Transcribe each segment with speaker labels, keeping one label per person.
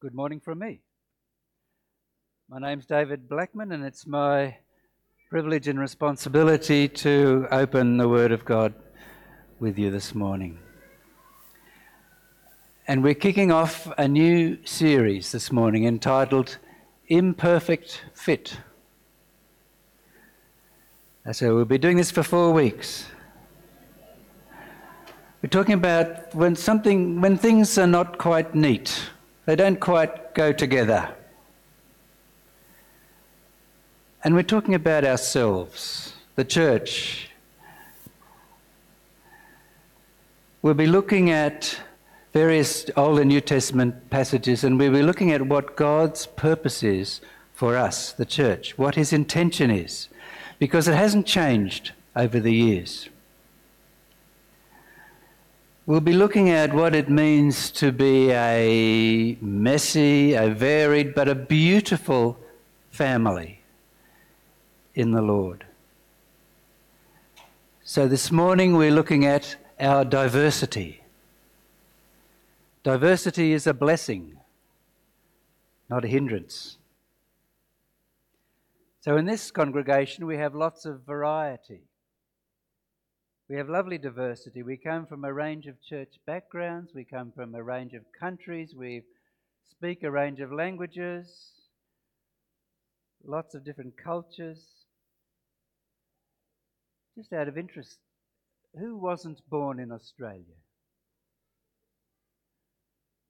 Speaker 1: Good morning from me. My name's David Blackman, and it's my privilege and responsibility to open the Word of God with you this morning. And we're kicking off a new series this morning entitled Imperfect Fit. So we'll be doing this for four weeks. We're talking about when something, when things are not quite neat they don't quite go together. And we're talking about ourselves, the church. We'll be looking at various Old and New Testament passages and we'll be looking at what God's purpose is for us, the church, what His intention is, because it hasn't changed over the years. We'll be looking at what it means to be a messy, a varied, but a beautiful family in the Lord. So this morning we're looking at our diversity. Diversity is a blessing, not a hindrance. So in this congregation we have lots of variety. We have lovely diversity. We come from a range of church backgrounds, we come from a range of countries, we speak a range of languages, lots of different cultures. Just out of interest, who wasn't born in Australia?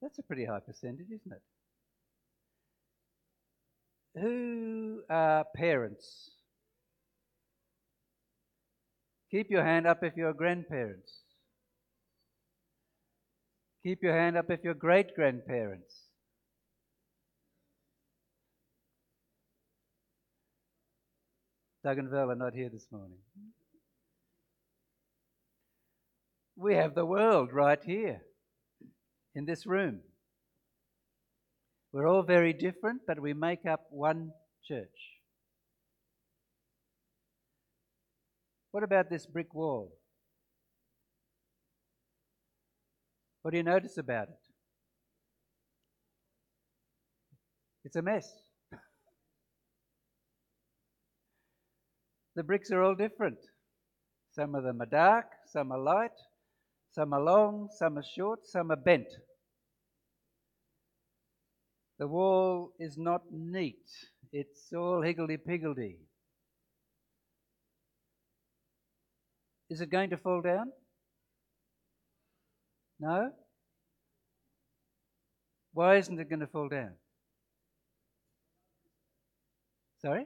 Speaker 1: That's a pretty high percentage, isn't it? Who are parents Keep your hand up if you're grandparents. Keep your hand up if you're great grandparents. Doug and Val are not here this morning. We have the world right here in this room. We're all very different, but we make up one church. What about this brick wall? What do you notice about it? It's a mess. the bricks are all different. Some of them are dark, some are light, some are long, some are short, some are bent. The wall is not neat, it's all higgledy piggledy. Is it going to fall down? No? Why isn't it going to fall down? Sorry?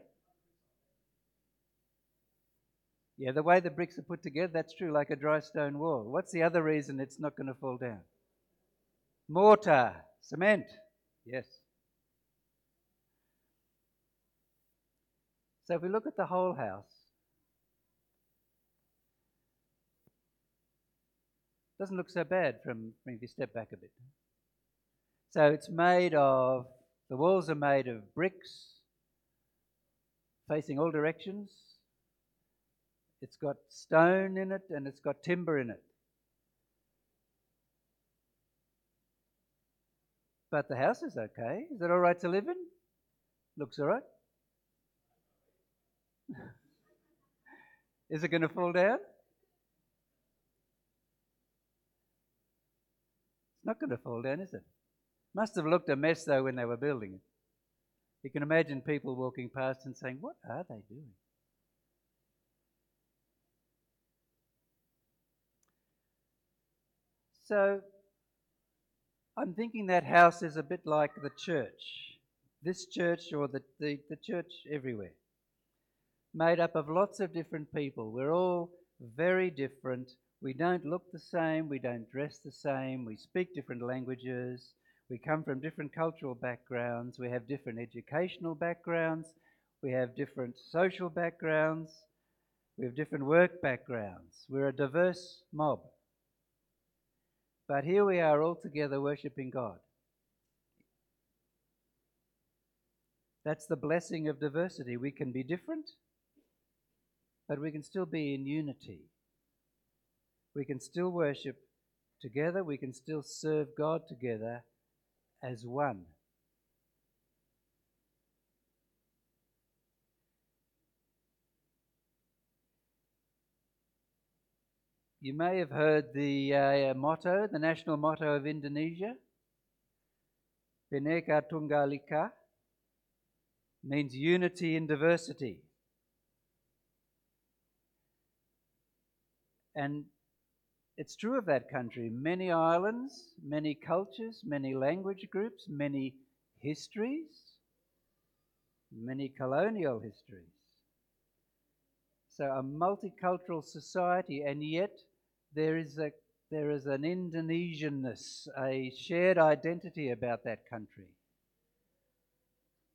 Speaker 1: Yeah, the way the bricks are put together, that's true, like a dry stone wall. What's the other reason it's not going to fall down? Mortar, cement. Yes. So if we look at the whole house, Doesn't look so bad from if you step back a bit. So it's made of, the walls are made of bricks facing all directions. It's got stone in it and it's got timber in it. But the house is okay. Is it all right to live in? Looks all right. is it going to fall down? Not going to fall down, is it? Must have looked a mess, though, when they were building it. You can imagine people walking past and saying, What are they doing? So, I'm thinking that house is a bit like the church. This church, or the, the, the church everywhere, made up of lots of different people. We're all very different we don't look the same, we don't dress the same, we speak different languages, we come from different cultural backgrounds, we have different educational backgrounds, we have different social backgrounds, we have different work backgrounds. We're a diverse mob. But here we are all together worshipping God. That's the blessing of diversity. We can be different, but we can still be in unity we can still worship together, we can still serve God together as one. You may have heard the uh, motto, the national motto of Indonesia, Bhinneka means unity in diversity. And it's true of that country. Many islands, many cultures, many language groups, many histories, many colonial histories. So a multicultural society, and yet there is a there is an Indonesianness, a shared identity about that country,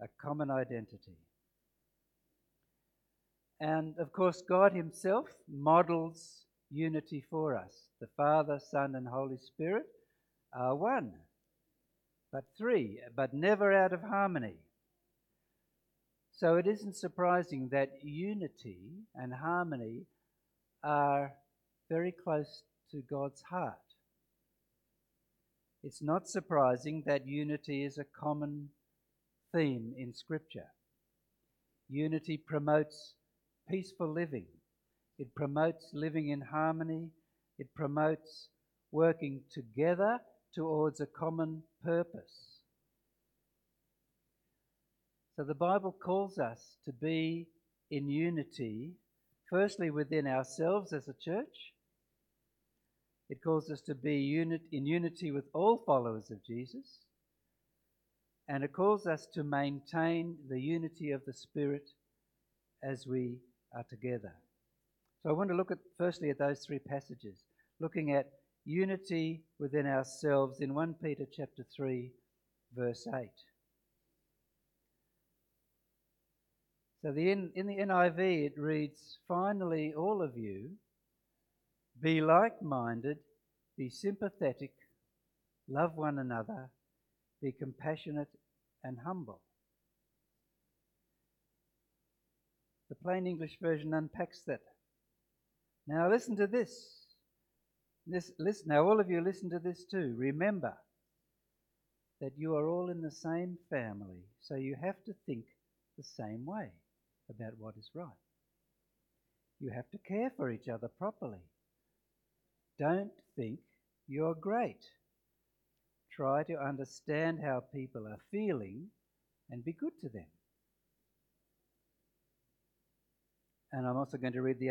Speaker 1: a common identity. And of course, God Himself models unity for us. The Father, Son, and Holy Spirit are one, but three, but never out of harmony. So it isn't surprising that unity and harmony are very close to God's heart. It's not surprising that unity is a common theme in Scripture. Unity promotes peaceful living, it promotes living in harmony, it promotes working together towards a common purpose. So the Bible calls us to be in unity, firstly within ourselves as a church. It calls us to be unit, in unity with all followers of Jesus. And it calls us to maintain the unity of the Spirit as we are together. So I want to look at firstly at those three passages, looking at unity within ourselves in 1 Peter chapter 3 verse 8. So the in, in the NIV it reads, Finally, all of you, be like minded, be sympathetic, love one another, be compassionate and humble. The plain English version unpacks that now listen to this. This listen now all of you listen to this too. Remember that you are all in the same family, so you have to think the same way about what is right. You have to care for each other properly. Don't think you're great. Try to understand how people are feeling and be good to them. And I'm also going to read the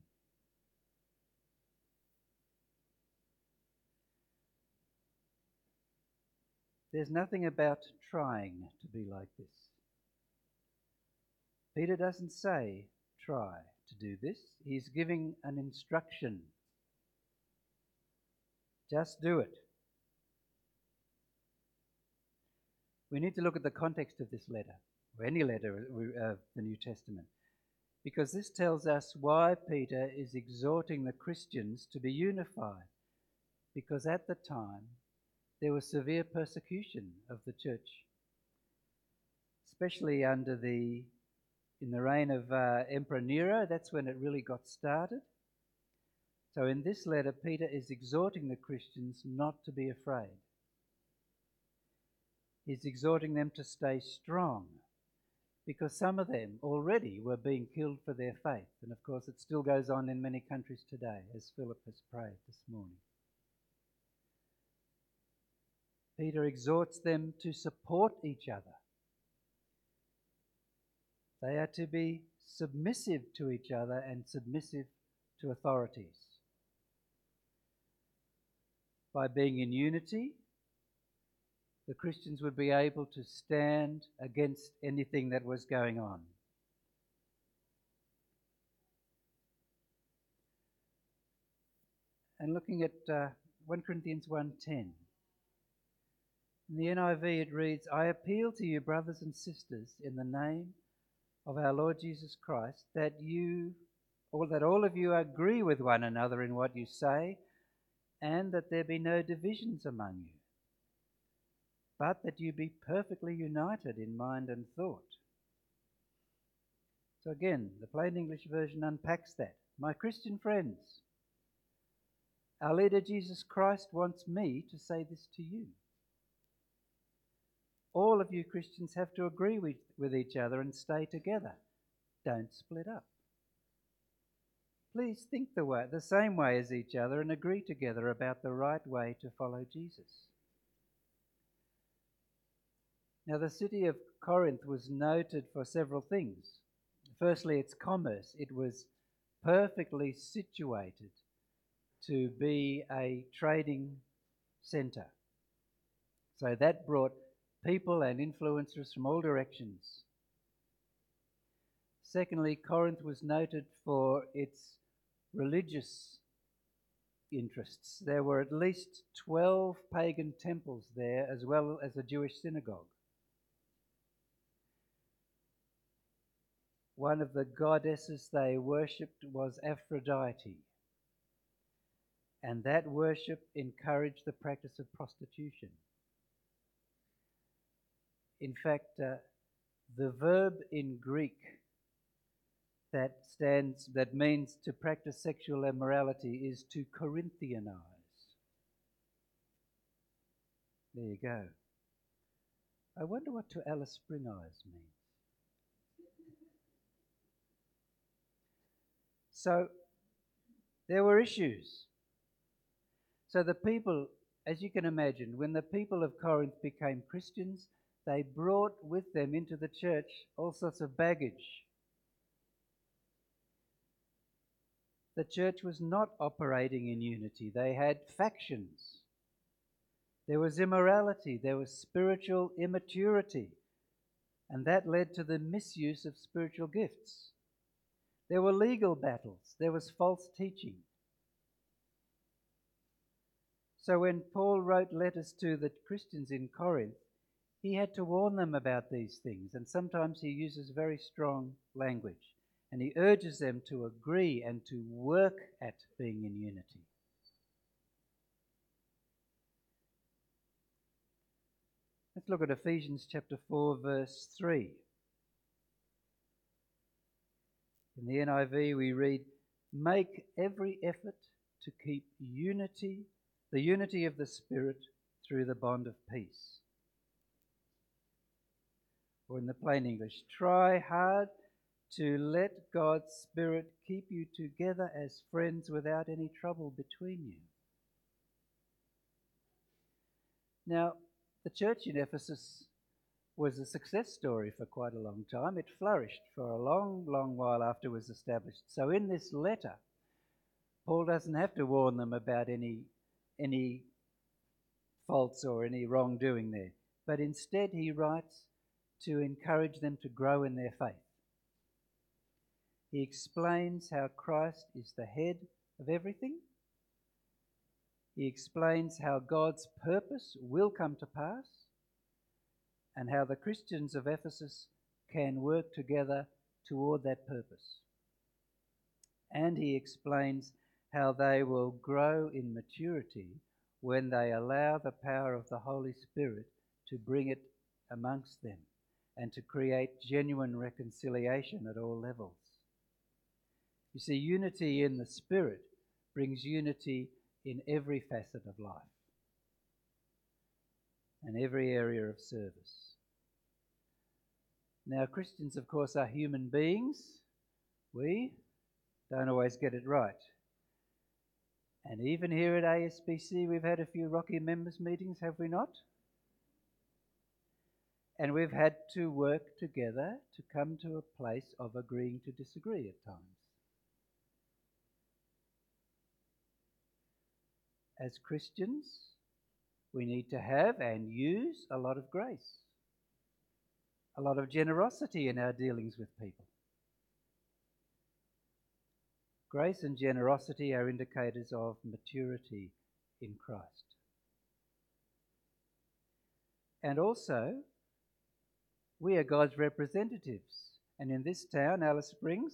Speaker 1: There's nothing about trying to be like this. Peter doesn't say, try to do this. He's giving an instruction. Just do it. We need to look at the context of this letter, or any letter uh, of uh, the New Testament, because this tells us why Peter is exhorting the Christians to be unified. Because at the time, there was severe persecution of the church, especially under the in the reign of uh, Emperor Nero. That's when it really got started. So in this letter, Peter is exhorting the Christians not to be afraid. He's exhorting them to stay strong because some of them already were being killed for their faith. And of course, it still goes on in many countries today, as Philip has prayed this morning. Peter exhorts them to support each other. They are to be submissive to each other and submissive to authorities. By being in unity, the Christians would be able to stand against anything that was going on. And looking at uh, 1 Corinthians 1:10 in the NIV, it reads, I appeal to you, brothers and sisters, in the name of our Lord Jesus Christ, that you, or that all of you agree with one another in what you say, and that there be no divisions among you, but that you be perfectly united in mind and thought. So again, the plain English version unpacks that. My Christian friends, our leader Jesus Christ wants me to say this to you. All of you Christians have to agree with, with each other and stay together. Don't split up. Please think the, way, the same way as each other and agree together about the right way to follow Jesus. Now, the city of Corinth was noted for several things. Firstly, its commerce. It was perfectly situated to be a trading centre. So that brought people and influencers from all directions. Secondly, Corinth was noted for its religious interests. There were at least 12 pagan temples there, as well as a Jewish synagogue. One of the goddesses they worshipped was Aphrodite, and that worship encouraged the practice of prostitution. In fact, uh, the verb in Greek that stands that means to practice sexual immorality is to Corinthianize. There you go. I wonder what to Alice Spring means. So there were issues. So the people, as you can imagine, when the people of Corinth became Christians, they brought with them into the church all sorts of baggage the church was not operating in unity. They had factions. There was immorality. There was spiritual immaturity. And that led to the misuse of spiritual gifts. There were legal battles. There was false teaching. So when Paul wrote letters to the Christians in Corinth, he had to warn them about these things, and sometimes he uses very strong language. And he urges them to agree and to work at being in unity. Let's look at Ephesians chapter 4, verse 3. In the NIV, we read, Make every effort to keep unity, the unity of the Spirit, through the bond of peace. Or in the plain English, try hard to let God's Spirit keep you together as friends without any trouble between you. Now, the church in Ephesus was a success story for quite a long time. It flourished for a long, long while after it was established. So, in this letter, Paul doesn't have to warn them about any, any faults or any wrongdoing there, but instead he writes to encourage them to grow in their faith. He explains how Christ is the head of everything. He explains how God's purpose will come to pass and how the Christians of Ephesus can work together toward that purpose. And he explains how they will grow in maturity when they allow the power of the Holy Spirit to bring it amongst them and to create genuine reconciliation at all levels. You see, unity in the Spirit brings unity in every facet of life and every area of service. Now, Christians, of course, are human beings. We don't always get it right. And even here at ASBC, we've had a few rocky members' meetings, have we not? And we've had to work together to come to a place of agreeing to disagree at times. as Christians, we need to have and use a lot of grace, a lot of generosity in our dealings with people. Grace and generosity are indicators of maturity in Christ. And also, we are God's representatives. And in this town, Alice Springs,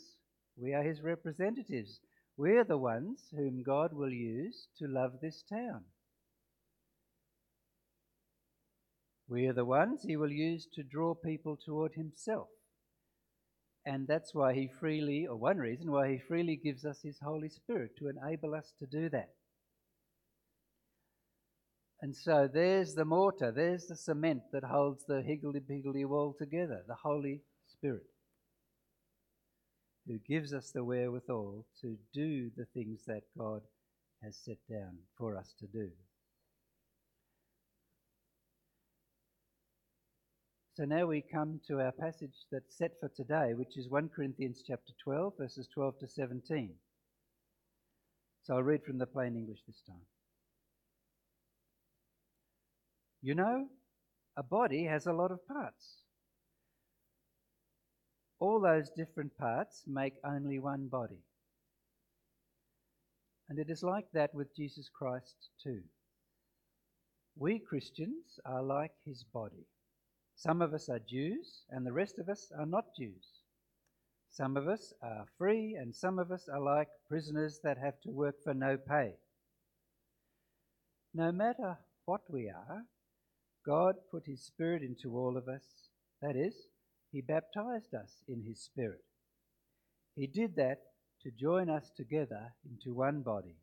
Speaker 1: we are his representatives. We're the ones whom God will use to love this town. We are the ones he will use to draw people toward himself. And that's why he freely, or one reason why he freely gives us his Holy Spirit to enable us to do that. And so there's the mortar, there's the cement that holds the higgledy-piggledy wall together, the Holy Spirit, who gives us the wherewithal to do the things that God has set down for us to do. So now we come to our passage that's set for today, which is 1 Corinthians chapter 12, verses 12 to 17. So I'll read from the plain English this time. You know, a body has a lot of parts. All those different parts make only one body. And it is like that with Jesus Christ too. We Christians are like his body. Some of us are Jews, and the rest of us are not Jews. Some of us are free, and some of us are like prisoners that have to work for no pay. No matter what we are, God put His Spirit into all of us. That is, He baptized us in His Spirit. He did that to join us together into one body.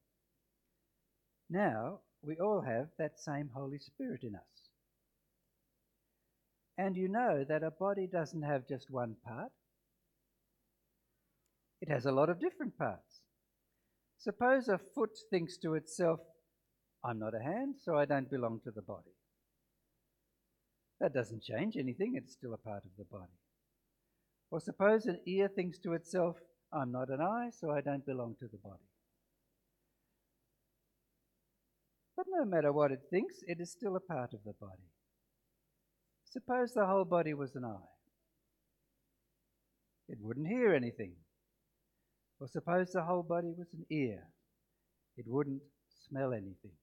Speaker 1: Now, we all have that same Holy Spirit in us. And you know that a body doesn't have just one part, it has a lot of different parts. Suppose a foot thinks to itself, I'm not a hand, so I don't belong to the body. That doesn't change anything, it's still a part of the body. Or suppose an ear thinks to itself, I'm not an eye, so I don't belong to the body. But no matter what it thinks, it is still a part of the body. Suppose the whole body was an eye. It wouldn't hear anything. Or suppose the whole body was an ear. It wouldn't smell anything.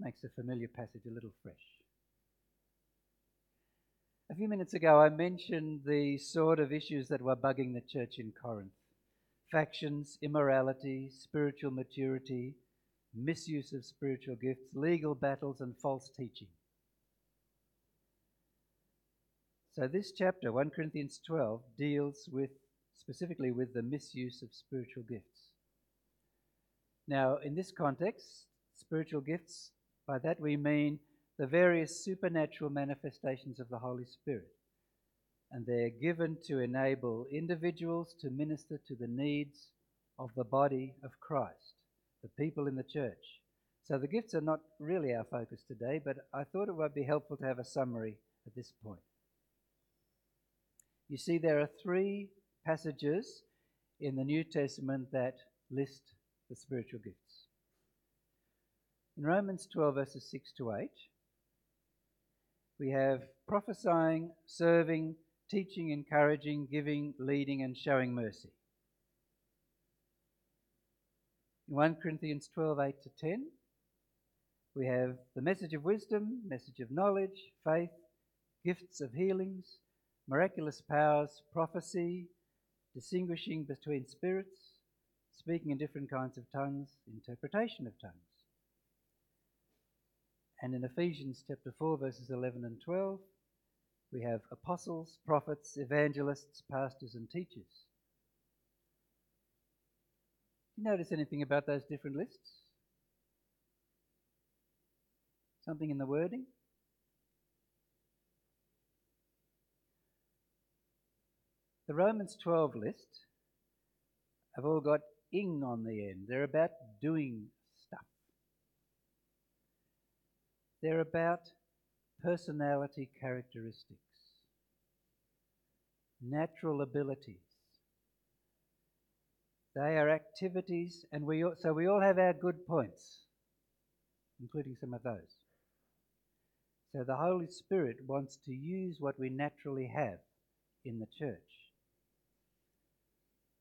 Speaker 1: Makes a familiar passage a little fresh. A few minutes ago, I mentioned the sort of issues that were bugging the church in Corinth factions, immorality, spiritual maturity, misuse of spiritual gifts, legal battles, and false teaching. So, this chapter, 1 Corinthians 12, deals with specifically with the misuse of spiritual gifts. Now, in this context, spiritual gifts, by that we mean the various supernatural manifestations of the Holy Spirit. And they're given to enable individuals to minister to the needs of the body of Christ the people in the church. So the gifts are not really our focus today, but I thought it would be helpful to have a summary at this point. You see, there are three passages in the New Testament that list the spiritual gifts. In Romans 12, verses 6 to 8, we have prophesying, serving, teaching, encouraging, giving, leading, and showing mercy. In 1 Corinthians 12 8 to 10, we have the message of wisdom, message of knowledge, faith, gifts of healings, miraculous powers, prophecy, distinguishing between spirits, speaking in different kinds of tongues, interpretation of tongues. And in Ephesians chapter 4, verses 11 and 12, we have apostles, prophets, evangelists, pastors, and teachers Do you notice anything about those different lists? Something in the wording? The Romans 12 list have all got ing on the end. They're about doing They're about personality characteristics, natural abilities. They are activities, and we all, so we all have our good points, including some of those. So the Holy Spirit wants to use what we naturally have in the church.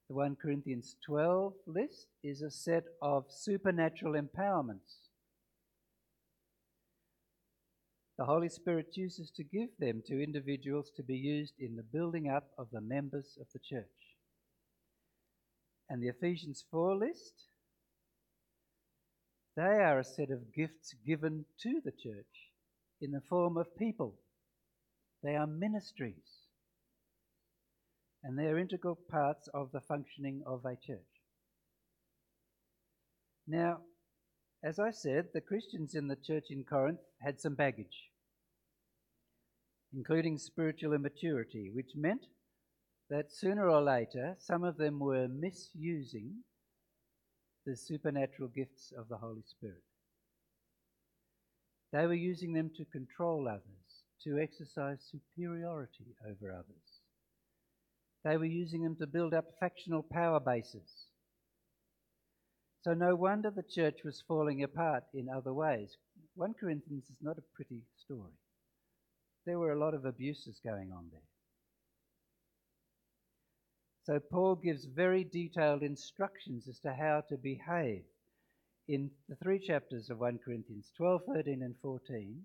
Speaker 1: The 1 Corinthians 12 list is a set of supernatural empowerments. The Holy Spirit chooses to give them to individuals to be used in the building up of the members of the church. And the Ephesians 4 list They are a set of gifts given to the church in the form of people. They are ministries. And they are integral parts of the functioning of a church. Now, as I said, the Christians in the church in Corinth had some baggage, including spiritual immaturity, which meant that sooner or later some of them were misusing the supernatural gifts of the Holy Spirit. They were using them to control others, to exercise superiority over others. They were using them to build up factional power bases. So, no wonder the church was falling apart in other ways. 1 Corinthians is not a pretty story. There were a lot of abuses going on there. So, Paul gives very detailed instructions as to how to behave in the three chapters of 1 Corinthians 12, 13, and 14.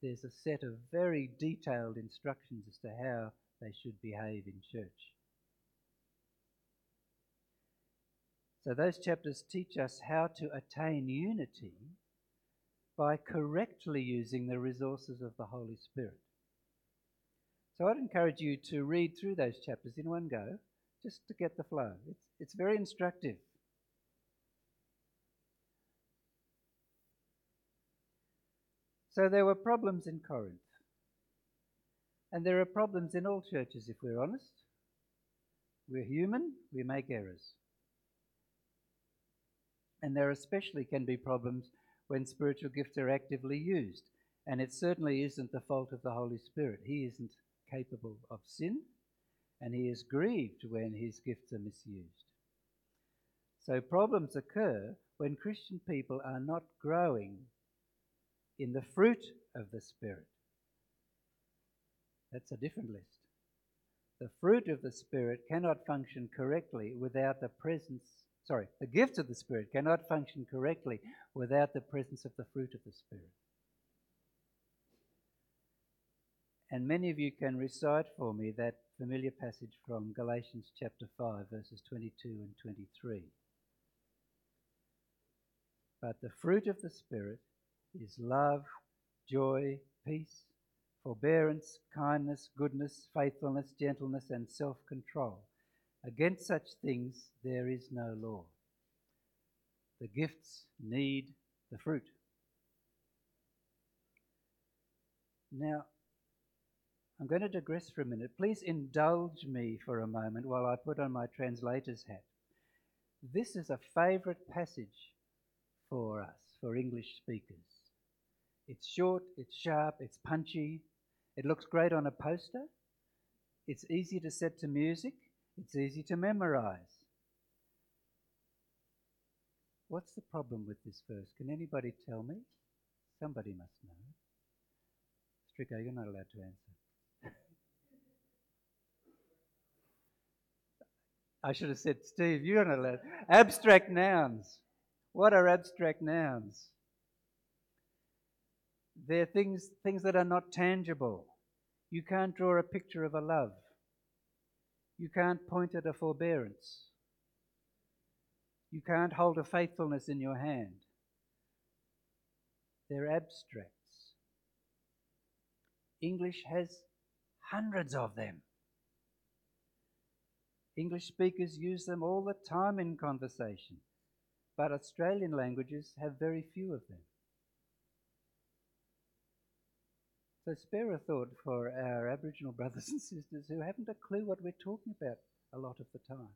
Speaker 1: There's a set of very detailed instructions as to how they should behave in church. So, those chapters teach us how to attain unity by correctly using the resources of the Holy Spirit. So, I'd encourage you to read through those chapters in one go just to get the flow. It's, it's very instructive. So, there were problems in Corinth. And there are problems in all churches, if we're honest. We're human, we make errors. And there especially can be problems when spiritual gifts are actively used. And it certainly isn't the fault of the Holy Spirit. He isn't capable of sin, and he is grieved when his gifts are misused. So problems occur when Christian people are not growing in the fruit of the Spirit. That's a different list. The fruit of the Spirit cannot function correctly without the presence sorry, the gifts of the Spirit cannot function correctly without the presence of the fruit of the Spirit. And many of you can recite for me that familiar passage from Galatians chapter 5, verses 22 and 23. But the fruit of the Spirit is love, joy, peace, forbearance, kindness, goodness, faithfulness, gentleness, and self control. Against such things there is no law. The gifts need the fruit. Now, I'm going to digress for a minute. Please indulge me for a moment while I put on my translator's hat. This is a favourite passage for us, for English speakers. It's short, it's sharp, it's punchy, it looks great on a poster, it's easy to set to music, it's easy to memorize. What's the problem with this verse? Can anybody tell me? Somebody must know. Stricker, you're not allowed to answer. I should have said, Steve, you're not allowed. Abstract nouns. What are abstract nouns? They're things, things that are not tangible. You can't draw a picture of a love. You can't point at a forbearance. You can't hold a faithfulness in your hand. They're abstracts. English has hundreds of them. English speakers use them all the time in conversation, but Australian languages have very few of them. So spare a thought for our Aboriginal brothers and sisters who haven't a clue what we're talking about a lot of the time.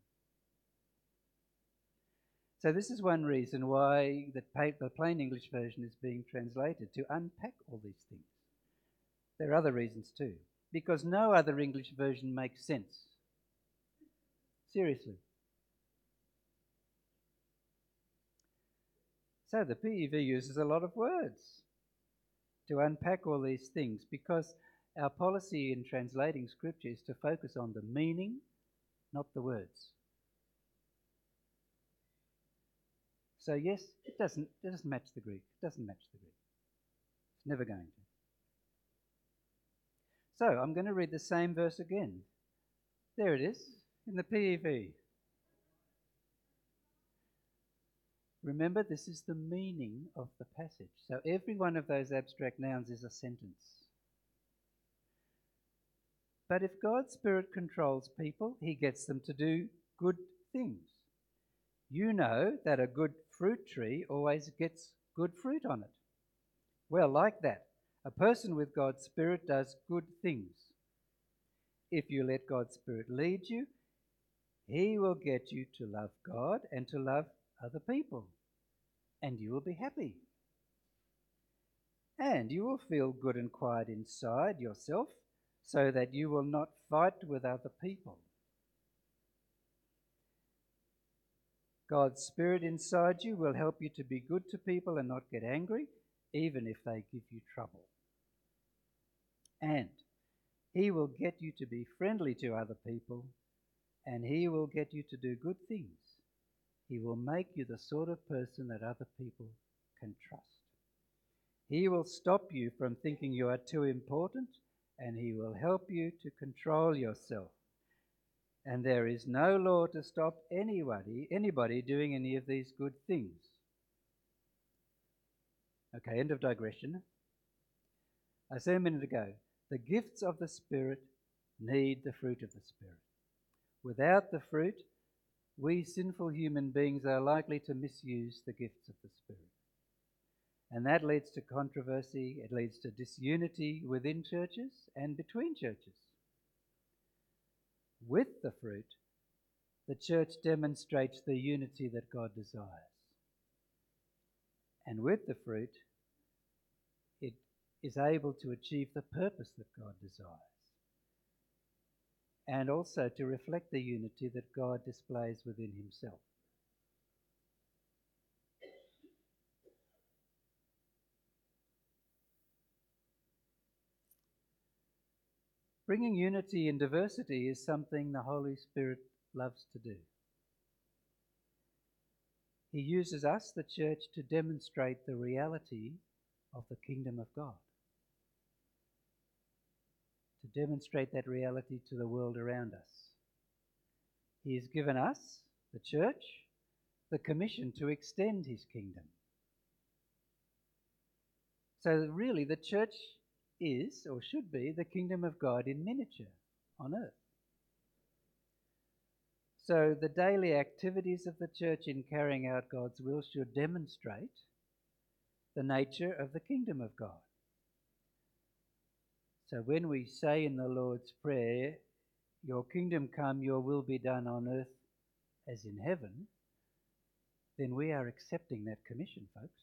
Speaker 1: So this is one reason why the, plain English version is being translated, to unpack all these things. There are other reasons too, because no other English version makes sense. Seriously. So the PEV uses a lot of words to unpack all these things because our policy in translating scripture is to focus on the meaning, not the words. So yes, it doesn't it doesn't match the Greek. It doesn't match the Greek. It's never going to. So I'm going to read the same verse again. There it is in the PEV. Remember, this is the meaning of the passage. So every one of those abstract nouns is a sentence. But if God's Spirit controls people, He gets them to do good things. You know that a good fruit tree always gets good fruit on it. Well, like that, a person with God's Spirit does good things. If you let God's Spirit lead you, He will get you to love God and to love other people, and you will be happy. And you will feel good and quiet inside yourself so that you will not fight with other people. God's Spirit inside you will help you to be good to people and not get angry, even if they give you trouble. And He will get you to be friendly to other people, and He will get you to do good things. He will make you the sort of person that other people can trust. He will stop you from thinking you are too important and He will help you to control yourself. And there is no law to stop anybody, anybody doing any of these good things. Okay, end of digression. I said a minute ago, the gifts of the Spirit need the fruit of the Spirit. Without the fruit, we sinful human beings are likely to misuse the gifts of the Spirit. And that leads to controversy, it leads to disunity within churches and between churches. With the fruit, the church demonstrates the unity that God desires. And with the fruit, it is able to achieve the purpose that God desires. And also to reflect the unity that God displays within Himself. Bringing unity in diversity is something the Holy Spirit loves to do. He uses us, the church, to demonstrate the reality of the kingdom of God, to demonstrate that reality to the world around us. He has given us, the church, the commission to extend his kingdom. So, really, the church is, or should be, the kingdom of God in miniature on earth. So, the daily activities of the church in carrying out God's will should demonstrate the nature of the kingdom of God. So, when we say in the Lord's Prayer, Your kingdom come, your will be done on earth as in heaven, then we are accepting that commission, folks.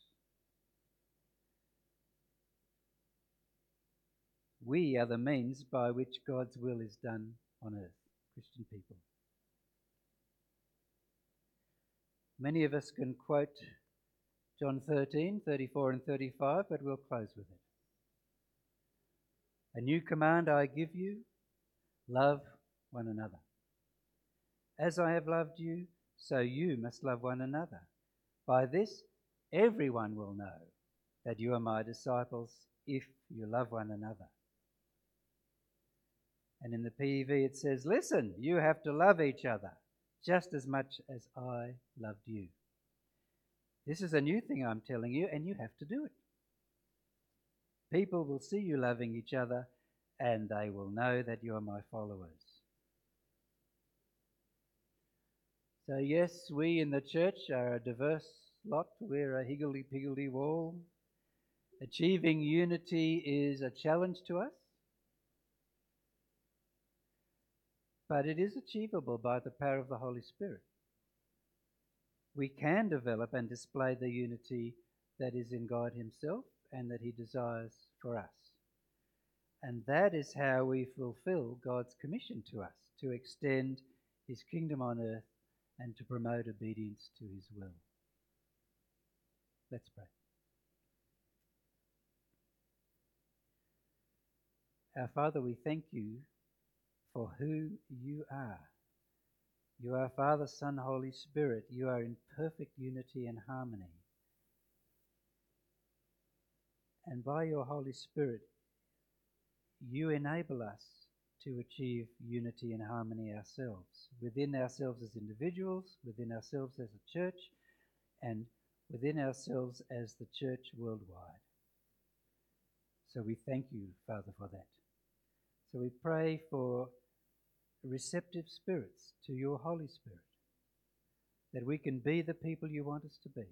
Speaker 1: We are the means by which God's will is done on earth, Christian people. Many of us can quote John 13, 34 and 35, but we'll close with it. A new command I give you love one another. As I have loved you, so you must love one another. By this, everyone will know that you are my disciples if you love one another. And in the PEV it says, Listen, you have to love each other just as much as I loved you. This is a new thing I'm telling you, and you have to do it. People will see you loving each other, and they will know that you are my followers. So, yes, we in the church are a diverse lot. We're a higgledy piggledy wall. Achieving unity is a challenge to us. but it is achievable by the power of the Holy Spirit. We can develop and display the unity that is in God Himself and that He desires for us. And that is how we fulfill God's commission to us to extend His kingdom on earth and to promote obedience to His will. Let's pray. Our Father, we thank you for who you are. You are Father, Son, Holy Spirit. You are in perfect unity and harmony. And by your Holy Spirit, you enable us to achieve unity and harmony ourselves, within ourselves as individuals, within ourselves as a church, and within ourselves as the church worldwide. So we thank you, Father, for that. So we pray for receptive spirits to your Holy Spirit, that we can be the people you want us to be,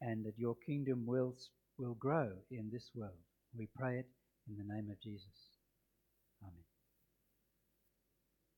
Speaker 1: and that your kingdom will, will grow in this world. We pray it in the name of Jesus.